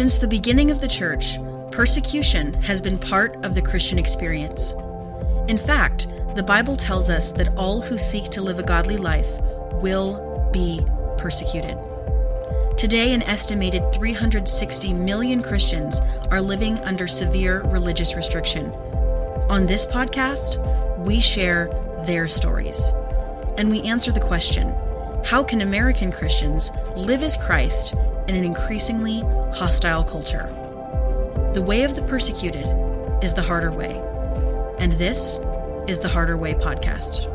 Since the beginning of the church, persecution has been part of the Christian experience. In fact, the Bible tells us that all who seek to live a godly life will be persecuted. Today, an estimated 360 million Christians are living under severe religious restriction. On this podcast, we share their stories. And we answer the question how can American Christians live as Christ in an increasingly hostile culture? The way of the persecuted is the harder way. And this is the Harder Way podcast.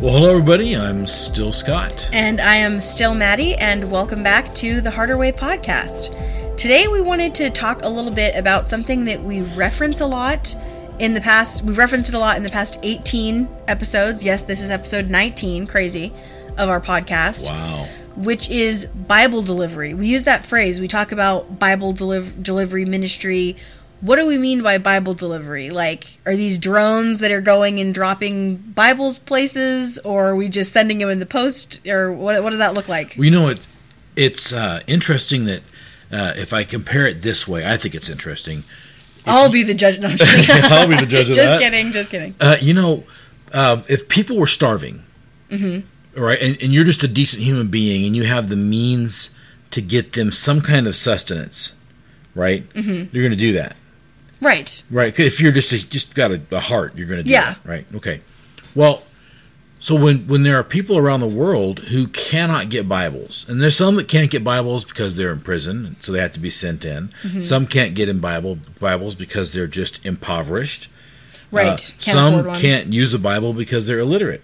Well, hello, everybody. I'm still Scott. And I am still Mattie, and welcome back to the Harder Way podcast. Today, we wanted to talk a little bit about something that we reference a lot in the past. We've referenced it a lot in the past 18 episodes. Yes, this is episode 19, crazy, of our podcast. Wow. Which is Bible delivery. We use that phrase. We talk about Bible deliv- delivery ministry what do we mean by Bible delivery? Like, are these drones that are going and dropping Bibles places, or are we just sending them in the post, or what? What does that look like? Well, you know, it, it's uh, interesting that uh, if I compare it this way, I think it's interesting. If I'll be the judge. No, I'll be the judge of just that. Just kidding. Just kidding. Uh, you know, um, if people were starving, mm-hmm. Right, and, and you're just a decent human being, and you have the means to get them some kind of sustenance, right? Mm-hmm. You're going to do that. Right. Right. If you're just a, just got a, a heart, you're going to do yeah. that. Right. Okay. Well, so when when there are people around the world who cannot get Bibles, and there's some that can't get Bibles because they're in prison, so they have to be sent in. Mm-hmm. Some can't get in Bible Bibles because they're just impoverished. Right. Uh, some can't use a Bible because they're illiterate.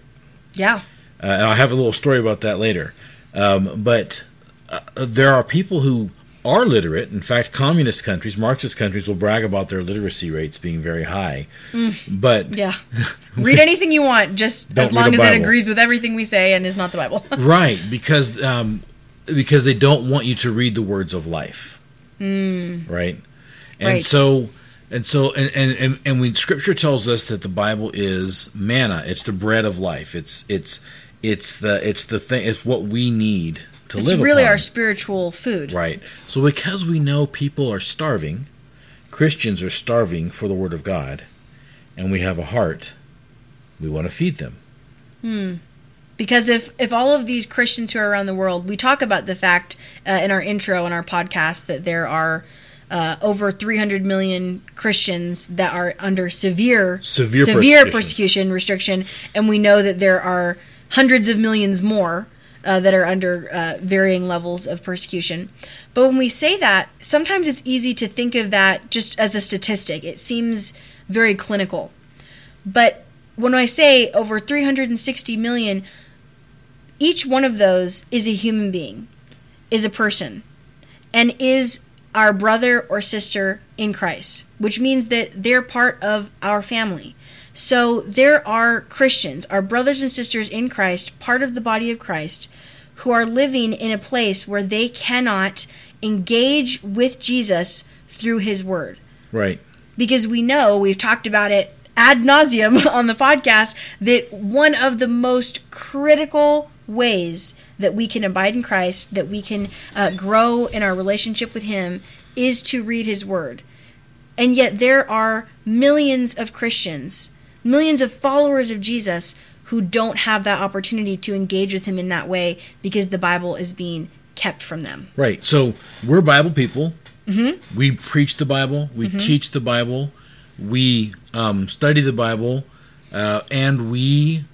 Yeah. Uh, and I'll have a little story about that later. Um, but uh, there are people who are literate. In fact, communist countries, Marxist countries, will brag about their literacy rates being very high. Mm. But yeah, read anything you want, just as long as it agrees with everything we say and is not the Bible. right, because um, because they don't want you to read the words of life. Mm. Right, and right. so. And so, and, and, and when Scripture tells us that the Bible is manna, it's the bread of life. It's it's it's the it's the thing. It's what we need to it's live It's really upon. our spiritual food. Right. So because we know people are starving, Christians are starving for the word of God, and we have a heart, we want to feed them. Hmm. Because if if all of these Christians who are around the world, we talk about the fact uh, in our intro in our podcast that there are uh, over 300 million Christians that are under severe severe, severe persecution. persecution restriction, and we know that there are hundreds of millions more uh, that are under uh, varying levels of persecution. But when we say that, sometimes it's easy to think of that just as a statistic. It seems very clinical. But when I say over 360 million, each one of those is a human being, is a person, and is our brother or sister in Christ, which means that they're part of our family. So there are Christians, our brothers and sisters in Christ, part of the body of Christ, who are living in a place where they cannot engage with Jesus through his word. Right. Because we know, we've talked about it ad nauseum on the podcast, that one of the most critical ways that we can abide in Christ, that we can uh, grow in our relationship with him, is to read his word. And yet there are millions of Christians millions of followers of Jesus who don't have that opportunity to engage with him in that way because the Bible is being kept from them. Right. So we're Bible people. Mm-hmm. We preach the Bible. We mm-hmm. teach the Bible. We um, study the Bible, uh, and we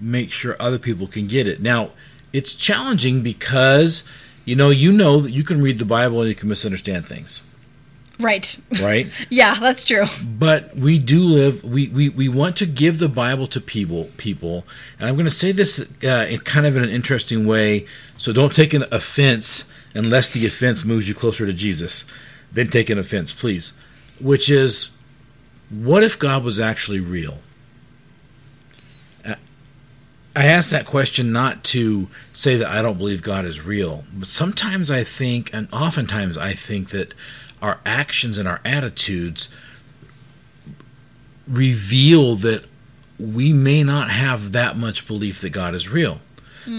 make sure other people can get it. Now, it's challenging because you know you know that you can read the Bible and you can misunderstand things. Right. Right? yeah, that's true. But we do live we, we, we want to give the Bible to people people. And I'm going to say this uh, in kind of in an interesting way, so don't take an offense unless the offense moves you closer to Jesus. Then take an offense, please. Which is what if God was actually real? I ask that question not to say that I don't believe God is real, but sometimes I think, and oftentimes I think that our actions and our attitudes reveal that we may not have that much belief that God is real.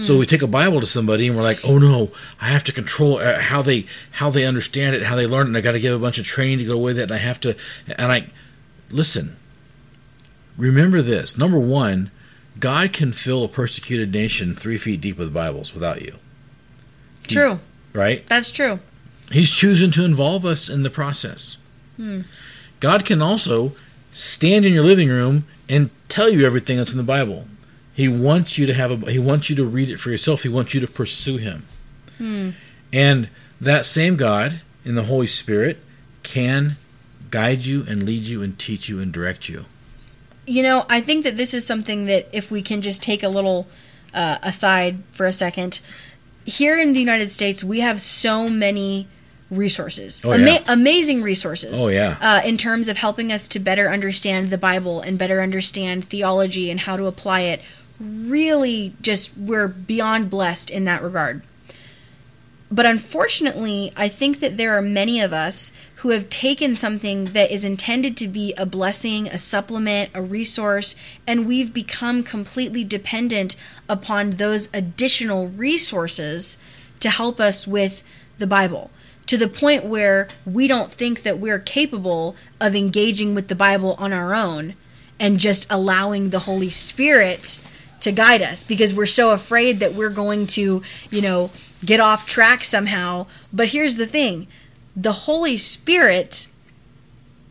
So we take a Bible to somebody and we're like, "Oh no, I have to control uh, how they how they understand it, how they learn it, and I got to give a bunch of training to go with it, and I have to." And I listen. Remember this: number one, God can fill a persecuted nation three feet deep with Bibles without you. True. Right? That's true. He's choosing to involve us in the process. God can also stand in your living room and tell you everything that's in the Bible. He wants you to have a he wants you to read it for yourself. He wants you to pursue him. And that same God in the Holy Spirit can guide you and lead you and teach you and direct you. You know, I think that this is something that if we can just take a little uh, aside for a second, here in the United States, we have so many resources, Oh, yeah. amazing resources. Oh, yeah. uh, in terms of helping us to better understand the Bible and better understand theology and how to apply it. Really, just we're beyond blessed in that regard. But unfortunately, I think that there are many of us who have taken something that is intended to be a blessing, a supplement, a resource, and we've become completely dependent upon those additional resources to help us with the Bible. To the point where we don't think that we're capable of engaging with the Bible on our own and just allowing the Holy Spirit to guide us because we're so afraid that we're going to, you know, get off track somehow. But here's the thing the Holy Spirit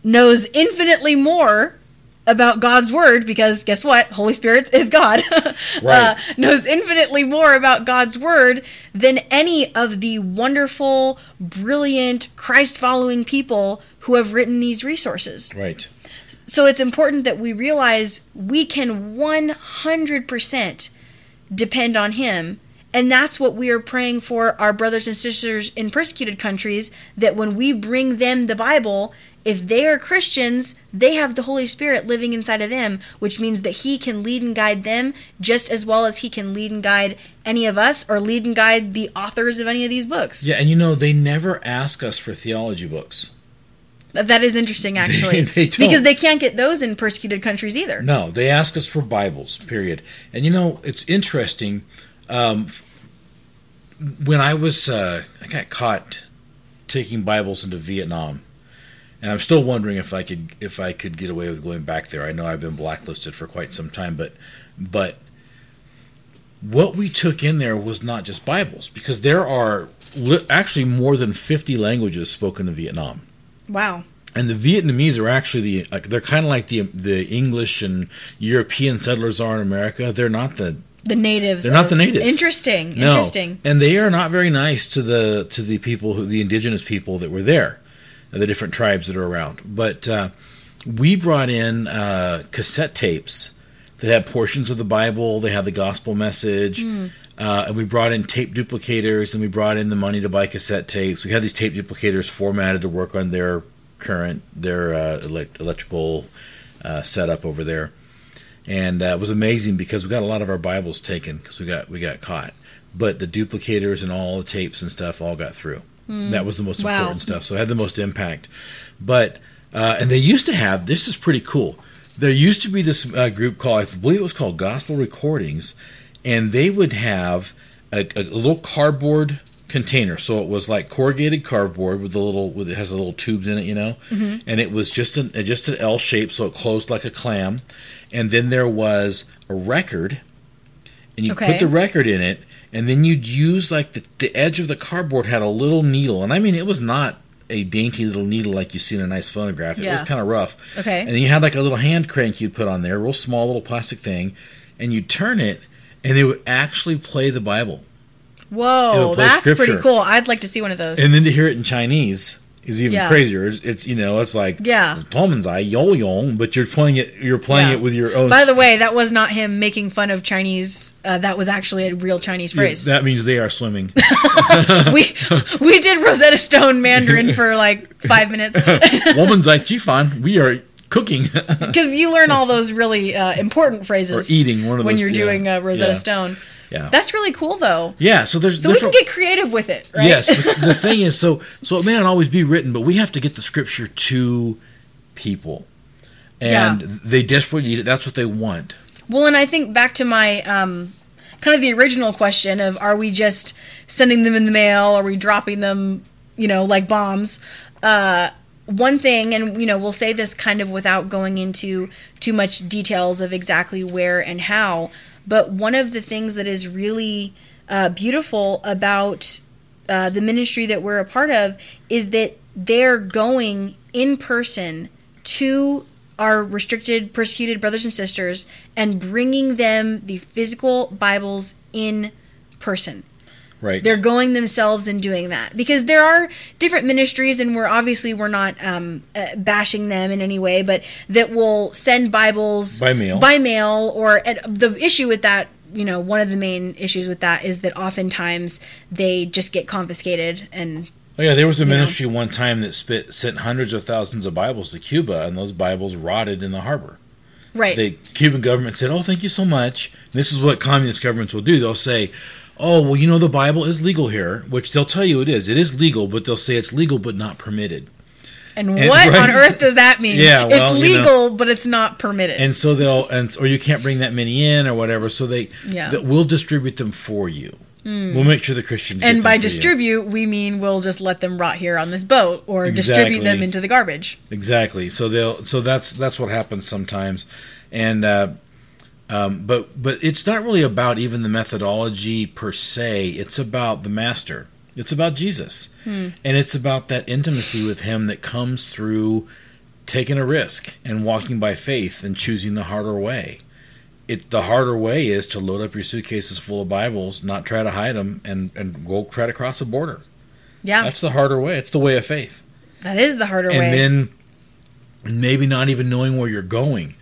knows infinitely more about God's word because guess what? Holy Spirit is God. Right. uh, knows infinitely more about God's word than any of the wonderful, brilliant, Christ following people who have written these resources. Right. So it's important that we realize we can 100% depend on Him. And that's what we are praying for our brothers and sisters in persecuted countries that when we bring them the Bible, if they are Christians, they have the Holy Spirit living inside of them, which means that He can lead and guide them just as well as He can lead and guide any of us or lead and guide the authors of any of these books. Yeah, and you know they never ask us for theology books. That is interesting, actually. they don't. because they can't get those in persecuted countries either. No, they ask us for Bibles. Period. And you know, it's interesting. Um, when I was, uh, I got caught taking Bibles into Vietnam, and I'm still wondering if I could, if I could get away with going back there. I know I've been blacklisted for quite some time, but, but what we took in there was not just Bibles, because there are li- actually more than 50 languages spoken in Vietnam Wow. and the Vietnamese are actually the like they're kind of like the the English and European settlers are in America. They're not the The natives. they're not the natives. Interesting. No. Interesting. and they are not very nice to the to the people who the indigenous people that were there, the different tribes that are around. But uh, we brought in uh, cassette tapes that had portions of the Bible. They had the gospel message. Uh, and we brought in tape duplicators and we brought in the money to buy cassette tapes. We had these tape duplicators formatted to work on their current, their uh, elect- electrical uh, setup over there. And uh, it was amazing because we got a lot of our Bibles taken because we got we got caught. But the duplicators and all the tapes and stuff all got through. That was the most Wow. important stuff. So it had the most impact. But uh, and they used to have this is pretty cool. There used to be this uh, group called I believe it was called Gospel Recordings, and they would have a, a little cardboard container. So it was like corrugated cardboard with the little with it has the little tubes in it, you know, mm-hmm. and it was just an just an L shape, so it closed like a clam. And then there was a record, and you Okay. put the record in it, and then you'd use like the, the edge of the cardboard had a little needle, and I mean it was not a dainty little needle like you see in a nice phonograph. It was kind of rough. Okay. And then you had like a little hand crank you'd put on there, a real small little plastic thing, and you'd turn it, and it would actually play the Bible. Whoa, that's pretty cool. I'd like to see one of those. And then to hear it in Chinese is even Yeah. crazier. It's, it's you know it's like Yeah. Tomanzai yo yong, but you're playing it you're playing Yeah. it with your own. By the way, that was not him making fun of Chinese. Uh, that was actually a real Chinese Yeah, phrase. that means they are swimming. we we did Rosetta Stone Mandarin for like five minutes Womanzai Chifan, we are cooking because you learn all those really uh, important or phrases eating one of when those. you're yeah. doing uh, Rosetta yeah. Stone. Yeah. That's really cool, though. yeah. So there's So we can get creative with it, right? Yes, but the thing is, so so it may not always be written, but we have to get the scripture to people, and Yeah. they desperately need it. That's what they want. Well, and I think back to my um, kind of the original question of are we just sending them in the mail? Are we dropping them, you know, like bombs? Uh, one thing, and you know, we'll say this kind of without going into too much details of exactly where and how, but one of the things that is really uh, beautiful about uh, the ministry that we're a part of is that they're going in person to our restricted, persecuted brothers and sisters and bringing them the physical Bibles in person. Right. They're going themselves and doing that because there are different ministries, and we're obviously we're not um, uh, bashing them in any way, but that will send Bibles By mail. by mail. Or the issue with that, you know, one of the main issues with that is that oftentimes they just get confiscated and Oh yeah, there was a know. ministry one time that spit, sent hundreds of thousands of Bibles to Cuba, and those Bibles rotted in the harbor. right. The Cuban government said, "Oh, thank you so much." And this is what communist governments will do. They'll say, "Oh, well, you know, the Bible is legal here," which they'll tell you it is. It is legal, but they'll say it's legal but not permitted. and, and- what right. on earth does that mean? Yeah, well, it's you know. legal, but it's not permitted. And so they'll, and or you can't bring that many in or whatever. So they, Yeah. that we'll distribute them for you. We'll make sure the Christians. get and by for you. distribute, we mean we'll just let them rot here on this boat or distribute them into the garbage. Exactly. So they'll. So that's that's what happens sometimes, and uh, um, but but it's not really about even the methodology per se. It's about the master. It's about Jesus, and it's about that intimacy with Him that comes through taking a risk and walking by faith and choosing the harder way. It the harder way is to load up your suitcases full of Bibles, not try to hide them, and and go try to cross a border. Yeah, That's the harder way. It's the way of faith that is the harder and way. And then maybe not even knowing where you're going.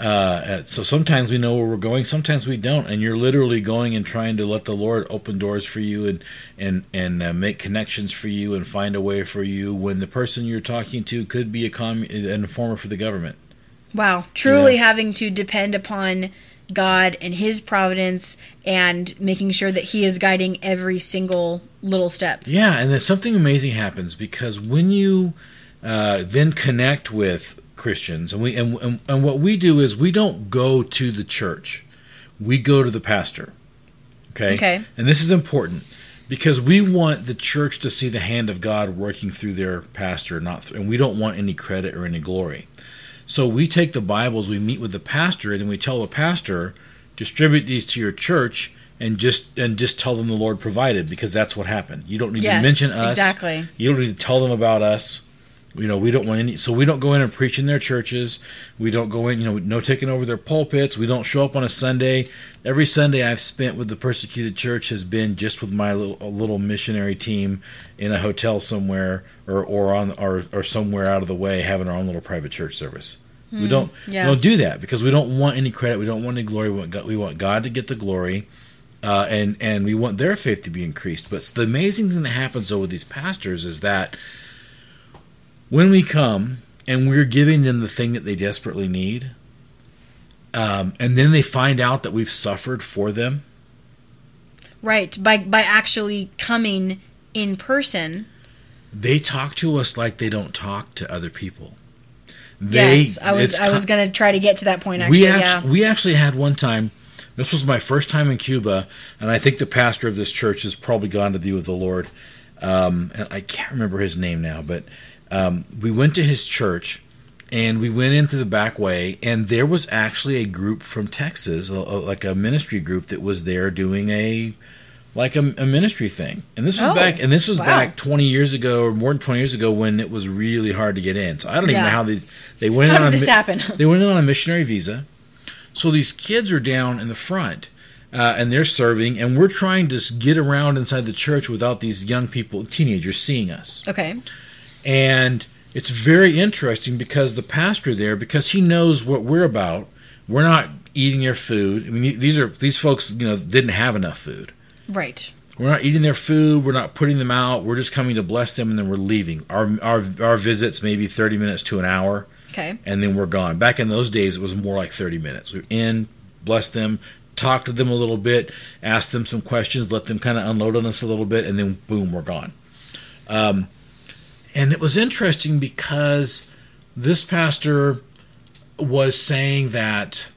Uh, so sometimes we know where we're going, sometimes we don't, and you're literally going and trying to let the Lord open doors for you and and and uh, make connections for you and find a way for you when the person you're talking to could be a com- an informer for the government. wow, truly Yeah. having to depend upon God and His providence and making sure that He is guiding every single little step. Yeah, and then something amazing happens because when you uh, then connect with Christians, and we and, and and what we do is we don't go to the church, we go to the pastor. Okay. Okay. And this is important because we want the church to see the hand of God working through their pastor, not th- and we don't want any credit or any glory. So we take the Bibles, we meet with the pastor, and then we tell the pastor, distribute these to your church, and just and just tell them the Lord provided because that's what happened. You don't need Yes, to mention us. exactly. You don't need to tell them about us. You know, we don't want any. So we don't go in and preach in their churches. We don't go in. You know, no taking over their pulpits. We don't show up on a Sunday. Every Sunday I've spent with the persecuted church has been just with my little, a little missionary team in a hotel somewhere, or or on or or somewhere out of the way, having our own little private church service. we don't yeah. we don't do that because we don't want any credit. We don't want any glory. We want God, we want God to get the glory. Uh, and and we want their faith to be increased. But the amazing thing that happens though with these pastors is that when we come and we're giving them the thing that they desperately need, um, and then they find out that we've suffered for them, Right. By by actually coming in person. they talk to us like they don't talk to other people. They, yes, I was I was going to try to get to that point actually. we yeah. we actually had one time. This was my first time in Cuba, and I think the pastor of this church has probably gone to be with the Lord. Um, and I can't remember his name now, but um, we went to his church, and we went in through the back way, and there was actually a group from Texas, a, a- like a ministry group that was there doing a like a, a ministry thing. And this was Oh, back, and this was wow. back 20 years ago, or more than 20 years ago, when it was really hard to get in. So I don't even know how these they went How in did on a this happen? they went in on a missionary visa. So these kids are down in the front. Uh, and they're serving, and we're trying to get around inside the church without these young people, teenagers, seeing us. Okay. And it's very interesting because the pastor there, because he knows what we're about, we're not eating their food. I mean, these are these folks, you know, didn't have enough food. Right. We're not eating their food. We're not putting them out. We're just coming to bless them, and then we're leaving. Our our our visits maybe thirty minutes to an hour Okay. and then we're gone. Back in those days, it was more like 30 minutes. We're in, bless them, talk to them a little bit, ask them some questions, let them kind of unload on us a little bit, and then boom, we're gone. Um, and it was interesting because this pastor was saying that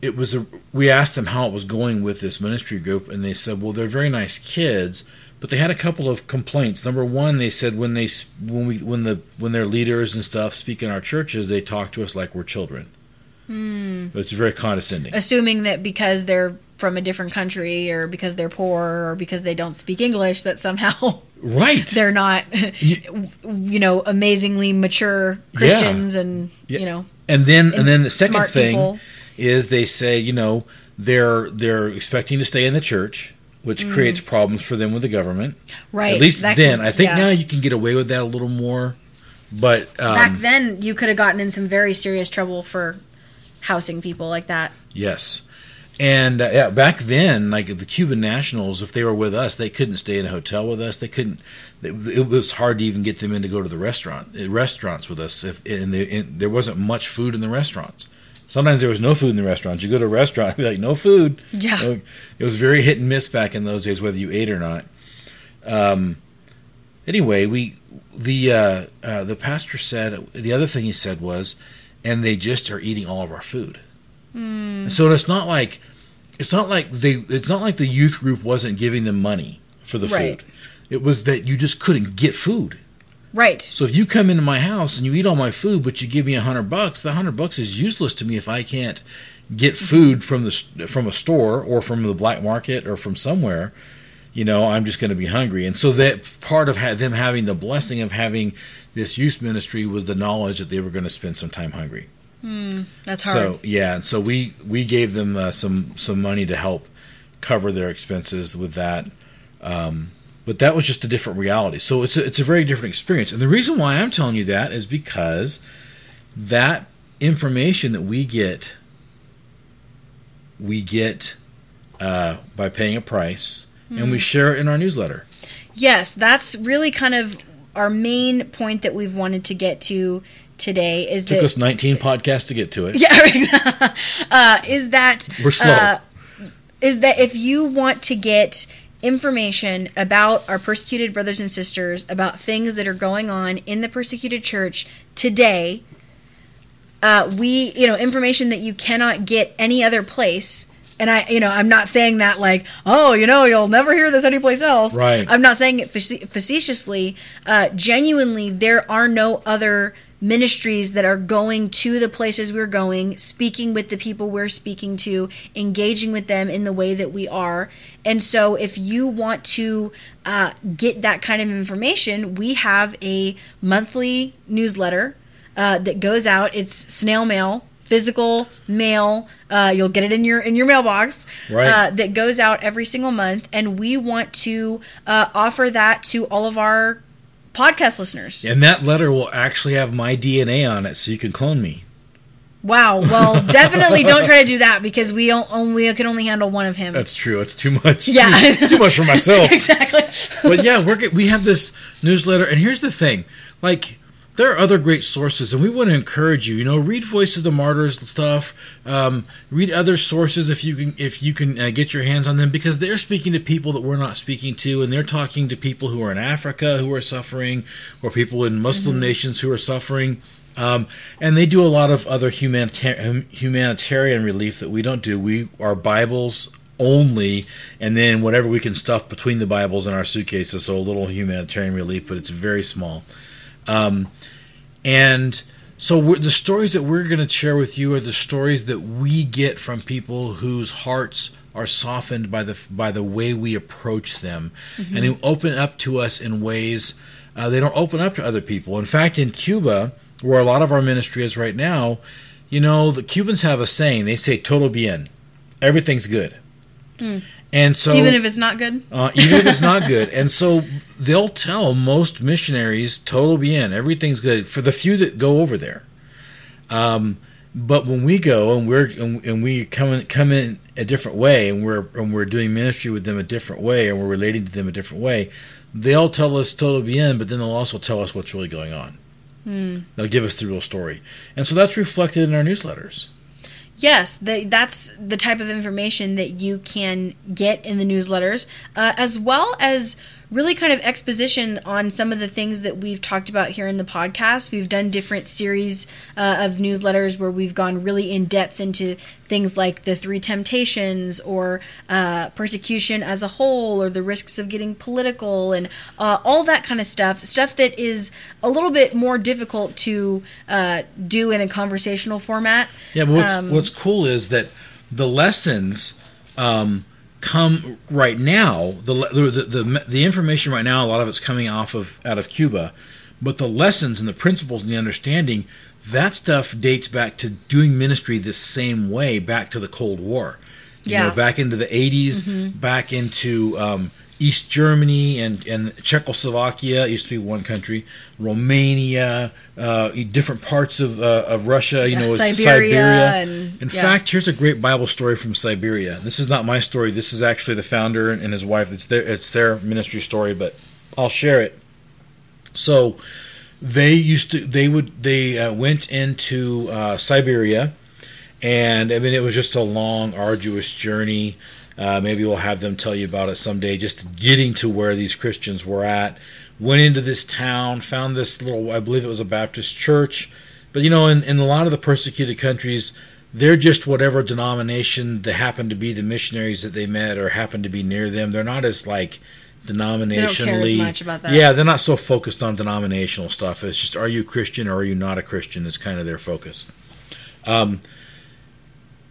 it was a we asked them how it was going with this ministry group and they said well they're very nice kids but they had a couple of complaints. Number one they said when they when we when the when their leaders and stuff speak in our churches they talk to us like we're children. Hmm. It's very condescending. Assuming that because they're from a different country or because they're poor or because they don't speak English, that somehow right they're not, you know, amazingly mature Christians and, you know, and then and then the second thing people. is they say you know they're they're expecting to stay in the church which creates problems for them with the government Mm. right. at least that then can- i think yeah. now you can get away with that a little more but um, Back then, you could have gotten in some very serious trouble for housing people like that. Yes. And uh, yeah, back then, like the Cuban nationals, if they were with us, they couldn't stay in a hotel with us. They couldn't. It, it was hard to even get them in to go to the restaurant, uh, restaurants with us. If and, the, and there wasn't much food in the restaurants. Sometimes there was no food in the restaurants. You go to a restaurant, be like, no food. Yeah. So it was very hit and miss back in those days, whether you ate or not. Um. Anyway, we the uh, uh, the pastor said the other thing he said was, and they just are eating all of our food. And So it's not like it's not like they it's not like the youth group wasn't giving them money for the Right. food. It was that you just couldn't get food. Right. So if you come into my house and you eat all my food, but you give me a hundred bucks, the hundred bucks is useless to me if I can't get mm-hmm. food from the from a store or from the black market or from somewhere. You know, I'm just going to be hungry, and so that part of ha- them having the blessing of having this youth ministry was the knowledge that they were going to spend some time hungry. That's hard. So yeah, and so we we gave them uh, some some money to help cover their expenses with that. Um, but that was just a different reality. So it's a, it's a very different experience. And the reason why I'm telling you that is because that information that we get we get uh, by paying a price, and Hmm. we share it in our newsletter. Yes, that's really kind of our main point that we've wanted to get to today is Took that us 19 podcasts to get to it. yeah, uh, is that We're slow. uh, is that if you want to get information about our persecuted brothers and sisters, about things that are going on in the persecuted church today, uh, we, you know, information that you cannot get any other place. And I, you know, I'm not saying that like, oh, you know, you'll never hear this anyplace else. Right. I'm not saying it face- facetiously. Uh, genuinely, there are no other ministries that are going to the places we're going, speaking with the people we're speaking to, engaging with them in the way that we are. And so, if you want to uh, get that kind of information, we have a monthly newsletter uh, that goes out. It's snail mail, physical mail. Uh, you'll get it in your in your mailbox. Right. Uh, that goes out every single month, and we want to uh, offer that to all of our podcast listeners. And that letter will actually have my DNA on it, so you can clone me. Wow. Well, definitely don't try to do that because we only can only handle one of him. That's true. It's too much. Yeah. too, too much for myself. exactly. but yeah, we're we have this newsletter, and here's the thing: like there are other great sources, and we want to encourage you. You know, read Voice of the Martyrs and stuff. Um, read other sources if you can if you can uh, get your hands on them, because they're speaking to people that we're not speaking to, and they're talking to people who are in Africa who are suffering, or people in Muslim nations who are suffering. Um, and they do a lot of other humanita- humanitarian relief that we don't do. We are Bibles only, and then whatever we can stuff between the Bibles in our suitcases. So a little humanitarian relief, but it's very small. Um, and so the stories that we're going to share with you are the stories that we get from people whose hearts are softened by the by the way we approach them, and who open up to us in ways uh, they don't open up to other people. In fact, in Cuba, where a lot of our ministry is right now, you know, the Cubans have a saying. They say "todo bien," everything's good. And so, Even if it's not good. uh, even if it's not good. And so they'll tell most missionaries, todo bien, everything's good for the few that go over there. Um, but when we go and we're and, and we come in, come in a different way, and we're and we're doing ministry with them a different way, and we're relating to them a different way, they'll tell us todo bien, but then they'll also tell us what's really going on. They'll give us the real story, and so that's reflected in our newsletters. Yes, the, that's the type of information that you can get in the newsletters, uh, as well as really kind of exposition on some of the things that we've talked about here in the podcast. We've done different series uh, of newsletters where we've gone really in depth into things like the three temptations or uh, persecution as a whole or the risks of getting political and uh, all that kind of stuff. Stuff that is a little bit more difficult to uh, do in a conversational format. Yeah, but what's, Um, what's cool is that the lessons um, come right now. The, the the the information right now, a lot of it's coming off of out of Cuba, but the lessons and the principles and the understanding that stuff dates back to doing ministry the same way back to the Cold War. You Yeah. know, back into the 80s, back into um, East Germany and, and Czechoslovakia used to be one country, Romania, uh, different parts of, uh, of Russia, you Yeah, know, Siberia Siberia. and- In yeah. fact, here's a great Bible story from Siberia. This is not my story. This is actually the founder and his wife. It's their it's their ministry story, but I'll share it. So they used to they would they uh, went into uh, Siberia, and I mean it was just a long, arduous journey. Uh, maybe we'll have them tell you about it someday. Just getting to where these Christians were at. Went into this town, found this little, I believe it was a Baptist church. But you know, in, in a lot of the persecuted countries, they're just whatever denomination they happen to be, the missionaries that they met or happen to be near them. They're not as like denominationally. much about that. Yeah, they're not so focused on denominational stuff. It's just, are you Christian or are you not a Christian? Is kind of their focus. Um,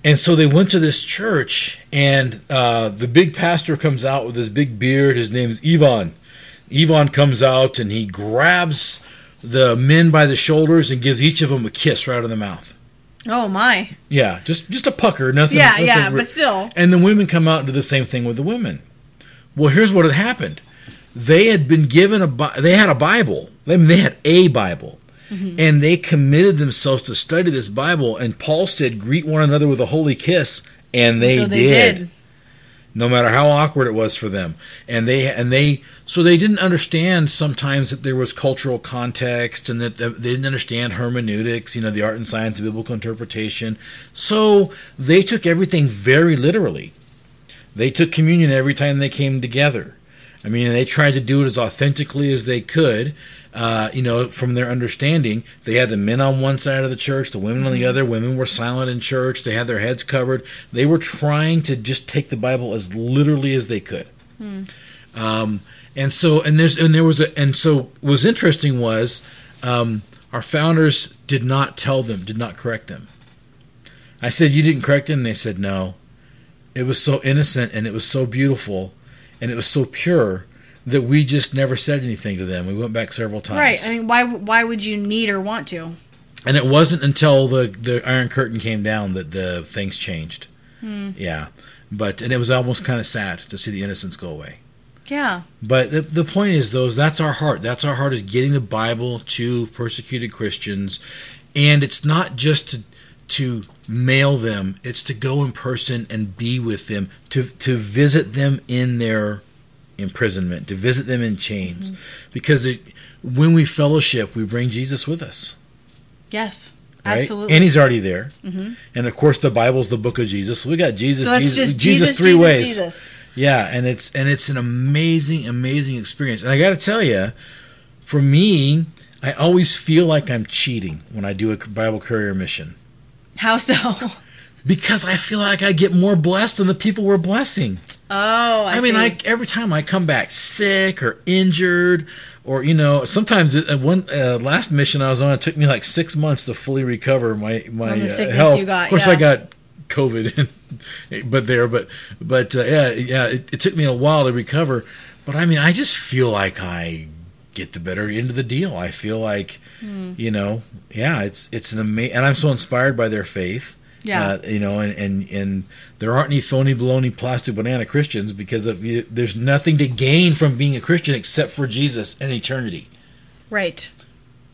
and so they went to this church, and uh, the big pastor comes out with his big beard. His name's Ivan. Ivan comes out and he grabs the men by the shoulders and gives each of them a kiss right in the mouth. Oh my. Yeah, just just a pucker, nothing. Yeah, nothing yeah, re- but still. And the women come out and do the same thing with the women. Well, here's what had happened. They had been given a they had a Bible. I mean, they had a Bible. Mm-hmm. And they committed themselves to study this Bible and Paul said greet one another with a holy kiss and they, so they did. did. No matter how awkward it was for them. And they and they so they didn't understand sometimes that there was cultural context and that they didn't understand hermeneutics, you know, the art and science of biblical interpretation. So they took everything very literally. They took communion every time they came together. I mean, they tried to do it as authentically as they could, uh, you know, from their understanding. They had the men on one side of the church, the women on the other. Women were silent in church. They had their heads covered. They were trying to just take the Bible as literally as they could. Um, and so, and there's, and there was a, and so what was interesting was um, our founders did not tell them, did not correct them. I said, You didn't correct them? And they said, No. It was so innocent and it was so beautiful and it was so pure that we just never said anything to them. We went back several times. Right. I mean, why why would you need or want to? and it wasn't until the, the Iron Curtain came down that the things changed. Hmm. Yeah. But, and it was almost kind of sad to see the innocence go away. Yeah. But the, the point is, though, is that's our heart. That's our heart is getting the Bible to persecuted Christians, and it's not just to to mail them; it's to go in person and be with them, to to visit them in their imprisonment, to visit them in chains, mm-hmm. because it, when we fellowship, we bring Jesus with us. Yes. Right? Absolutely. And he's already there. Mm-hmm. And of course, the Bible's the book of Jesus. So we got Jesus, so Jesus, Jesus, Jesus, three Jesus, ways. Jesus. Yeah, and it's and it's an amazing, amazing experience. And I got to tell you, for me, I always feel like I'm cheating when I do a Bible courier mission How so? because I feel like I get more blessed than the people we're blessing. Oh, I, I, mean. I every time I come back sick or injured, or you know, sometimes at one uh, last mission I was on, it took me like six months to fully recover my my uh, health. you got, of course, yeah. I got COVID, but there, but but uh, yeah, yeah, it, it took me a while to recover. But I mean, I just feel like I get the better end of the deal. I feel like, Hmm. you know, yeah, it's it's an amazing, and I'm so inspired by their faith. Yeah. Uh, you know, and, and and there aren't any phony, baloney, plastic banana Christians because of there's nothing to gain from being a Christian except for Jesus and eternity, right.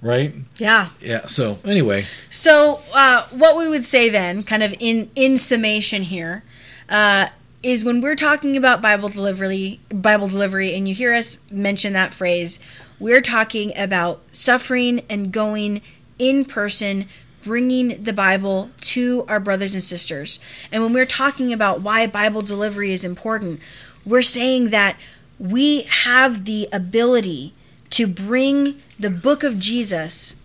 right? Yeah. Yeah. So anyway, So, uh, what we would say then, kind of in in summation here, uh, is when we're talking about Bible delivery, Bible delivery, and you hear us mention that phrase, we're talking about suffering and going in person, bringing the Bible to our brothers and sisters. And when we're talking about why Bible delivery is important, we're saying that we have the ability to bring the book of Jesus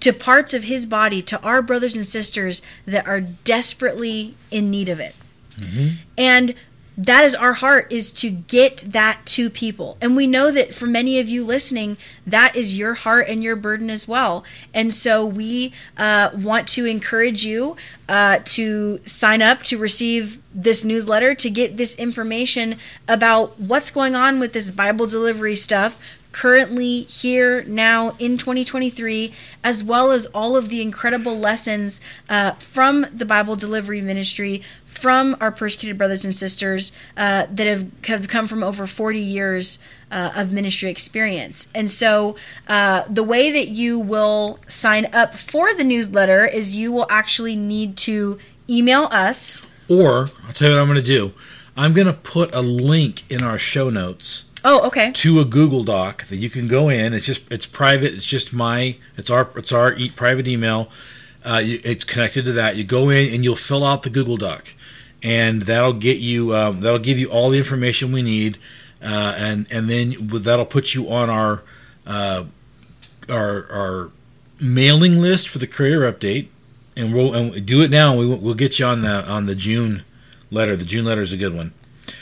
to parts of his body, to our brothers and sisters that are desperately in need of it. Mm-hmm. And that is our heart is to get that to people. And we know that for many of you listening that is your heart and your burden as well. And so we uh, want to encourage you uh, to sign up to receive this newsletter to get this information about what's going on with this bible delivery stuff currently here now in 2023 as well as all of the incredible lessons uh, from the bible delivery ministry from our persecuted brothers and sisters uh, that have, have come from over 40 years uh, of ministry experience and so uh, the way that you will sign up for the newsletter is you will actually need to email us Or I'll tell you what I'm going to do. I'm going to put a link in our show notes oh okay to a Google Doc that you can go in. It's just it's private. It's just my it's our it's our e- private email. Uh, you, it's connected to that. You go in and you'll fill out the Google Doc, and that'll get you um, that'll give you all the information we need, uh, and and then that'll put you on our uh, our our mailing list for the Courier Update, and we'll and do it now. We, we'll get you on the on the June letter. The June letter is a good one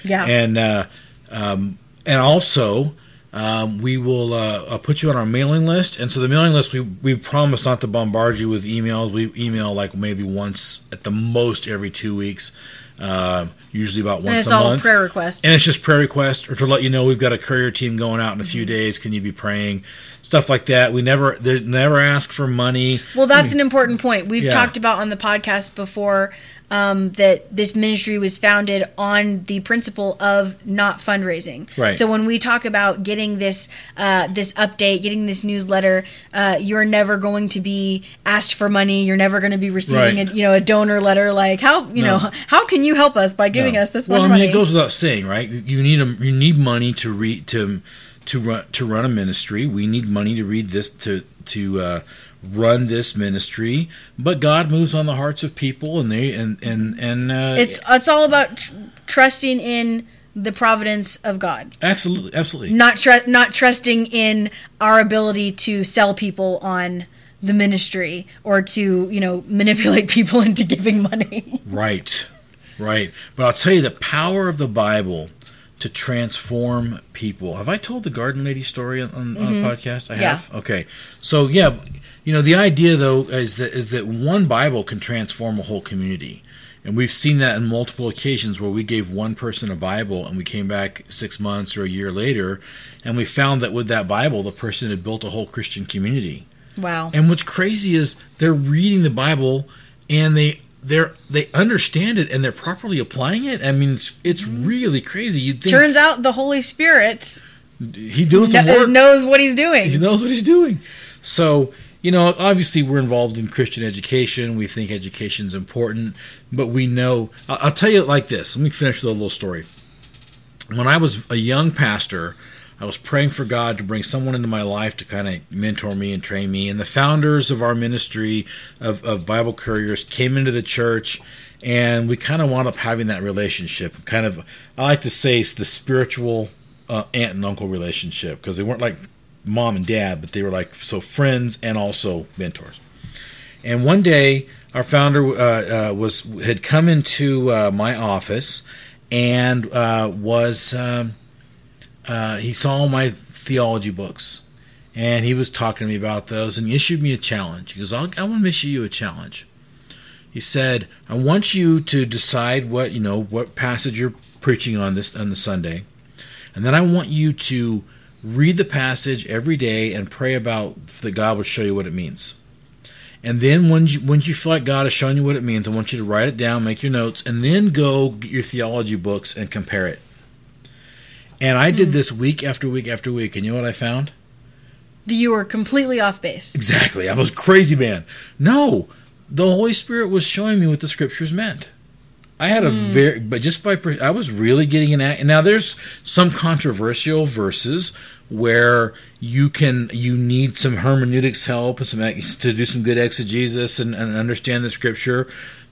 yeah and uh, um, and also um, we will uh, uh, put you on our mailing list. And so the mailing list, we we promise not to bombard you with emails. We email like maybe once at the most every two weeks, uh, usually about once a month. and it's a all month. prayer requests And it's just prayer requests or to let you know we've got a courier team going out in a few days. Can you be praying? Stuff like that. We never they never ask for money. Well, that's an important point. We've Yeah. talked about on the podcast before um, that this ministry was founded on the principle of not fundraising. Right. So when we talk about getting this uh, this update, getting this newsletter, uh, you're never going to be asked for money. You're never going to be receiving Right. a you know a donor letter like how you No. know how can you help us by giving No. us this money? well, I mean, money? it goes without saying, right? You need a, you need money to read to to run to run a ministry. We need money to read this to to uh, run this ministry. But God moves on the hearts of people, and they and and and uh, it's it's all about tr- trusting in the providence of God. absolutely absolutely not tr- not trusting in our ability to sell people on the ministry or to you know manipulate people into giving money. Right, right. But I'll tell you the power of the Bible to transform people. Have I told the Garden Lady story on, on, on a podcast? I Mm-hmm. Yeah. have. Okay. So yeah, you know the idea though is that is that one Bible can transform a whole community. And we've seen that in multiple occasions where we gave one person a Bible and we came back six months or a year later and we found that with that Bible, the person had built a whole Christian community. Wow. And what's crazy is they're reading the Bible and they they're they understand it and they're properly applying it. I mean, it's it's really crazy. You think Turns out the Holy Spirit he doing some kn- work. knows what he's doing. He knows what he's doing. So you know, obviously, we're involved in Christian education. We think education's important, but we know. I'll, I'll tell you like this. Let me finish with a little story. When I was a young pastor, I was praying for God to bring someone into my life to kind of mentor me and train me. And the founders of our ministry of, of Bible Couriers came into the church, and we kind of wound up having that relationship. Kind of, I like to say, it's the spiritual uh, aunt and uncle relationship because they weren't like mom and dad, but they were like so friends and also mentors. And one day, our founder uh, uh, was had come into uh, my office and uh, was um, uh, he saw my theology books and he was talking to me about those and he issued me a challenge. He goes, "I want to issue you a challenge." He said, "I want you to decide what you know what passage you're preaching on this on the Sunday, and then I want you to." read the passage every day and pray about that God will show you what it means. And then when you, you feel like God has shown you what it means, I want you to write it down, make your notes, and then go get your theology books and compare it. And I did hmm. this week after week after week, and you know what I found? You were completely off base. Exactly. I was crazy man. No, the Holy Spirit was showing me what the scriptures meant. I had a hmm. very, but just by I was really getting an act. Now there's some controversial verses where you can you need some hermeneutics help and some to do some good exegesis and, and understand the scripture,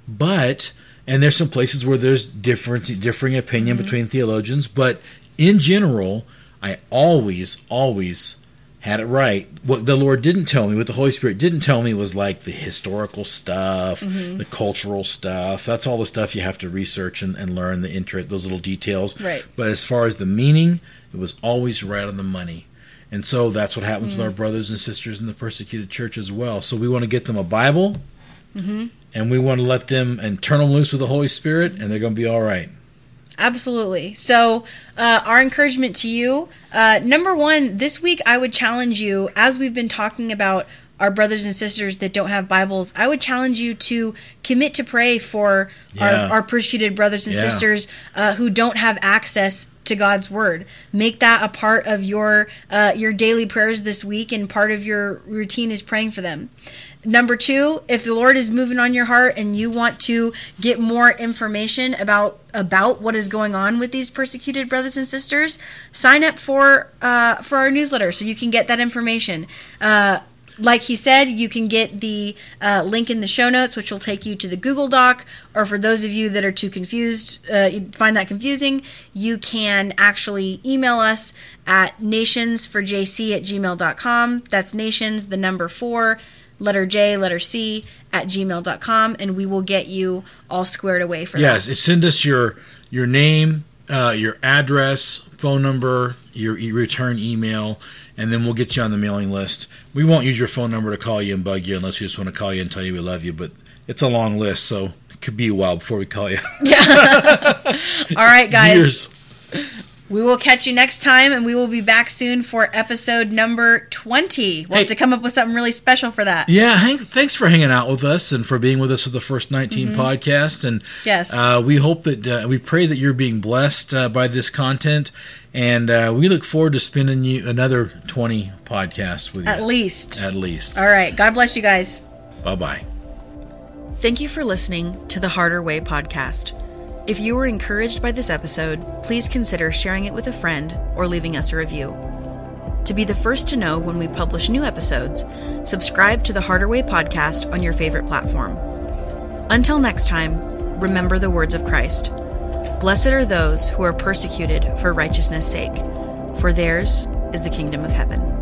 but and there's some places where there's different differing opinion hmm. between theologians, but in general, I always, always had it right. What the Lord didn't tell me, what the Holy Spirit didn't tell me, was like the historical stuff, Mm-hmm. the cultural stuff. That's all the stuff you have to research and, and learn the interest, those little details. Right. But as far as the meaning, it was always right on the money. And so that's what happens Mm. with our brothers and sisters in the persecuted church as well. So we want to get them a Bible, Mm-hmm. and we want to let them and turn them loose with the Holy Spirit, and they're going to be all right. Absolutely. So, uh, our encouragement to you uh, number one, this week I would challenge you, as we've been talking about our brothers and sisters that don't have Bibles, I would challenge you to commit to pray for Yeah. our, our persecuted brothers and Yeah. sisters uh, who don't have access to God's Word. Make that a part of your uh, your daily prayers this week, and part of your routine is praying for them. Number two, if the Lord is moving on your heart and you want to get more information about about what is going on with these persecuted brothers and sisters, sign up for uh, for our newsletter so you can get that information. Uh, like he said, you can get the uh, link in the show notes, which will take you to the Google Doc. Or for those of you that are too confused, uh, find that confusing, you can actually email us at nationsforjc at gmail.com. That's nations, the number four, letter J, letter C, at gmail.com, and we will get you all squared away for Yes, that. it- send us your your name, uh, your address, phone number, your e- return email, and then we'll get you on the mailing list. We won't use your phone number to call you and bug you unless we just want to call you and tell you we love you. But it's a long list, so it could be a while before we call you. yeah. All right, guys. Years. We will catch you next time, and we will be back soon for episode number 20. We'll have to come up with something really special for that. Yeah, hang, thanks for hanging out with us and for being with us for the first 19 podcasts. And Mm-hmm. Yes. uh, we hope that uh, we pray that you're being blessed uh, by this content, and uh, we look forward to spending you another 20 podcasts with you At least. At least. All right. God bless you guys. Bye bye. Thank you for listening to the Harder Way podcast. If you were encouraged by this episode, please consider sharing it with a friend or leaving us a review. To be the first to know when we publish new episodes, subscribe to the Harder Way podcast on your favorite platform. Until next time, remember the words of Christ Blessed are those who are persecuted for righteousness' sake, for theirs is the kingdom of heaven.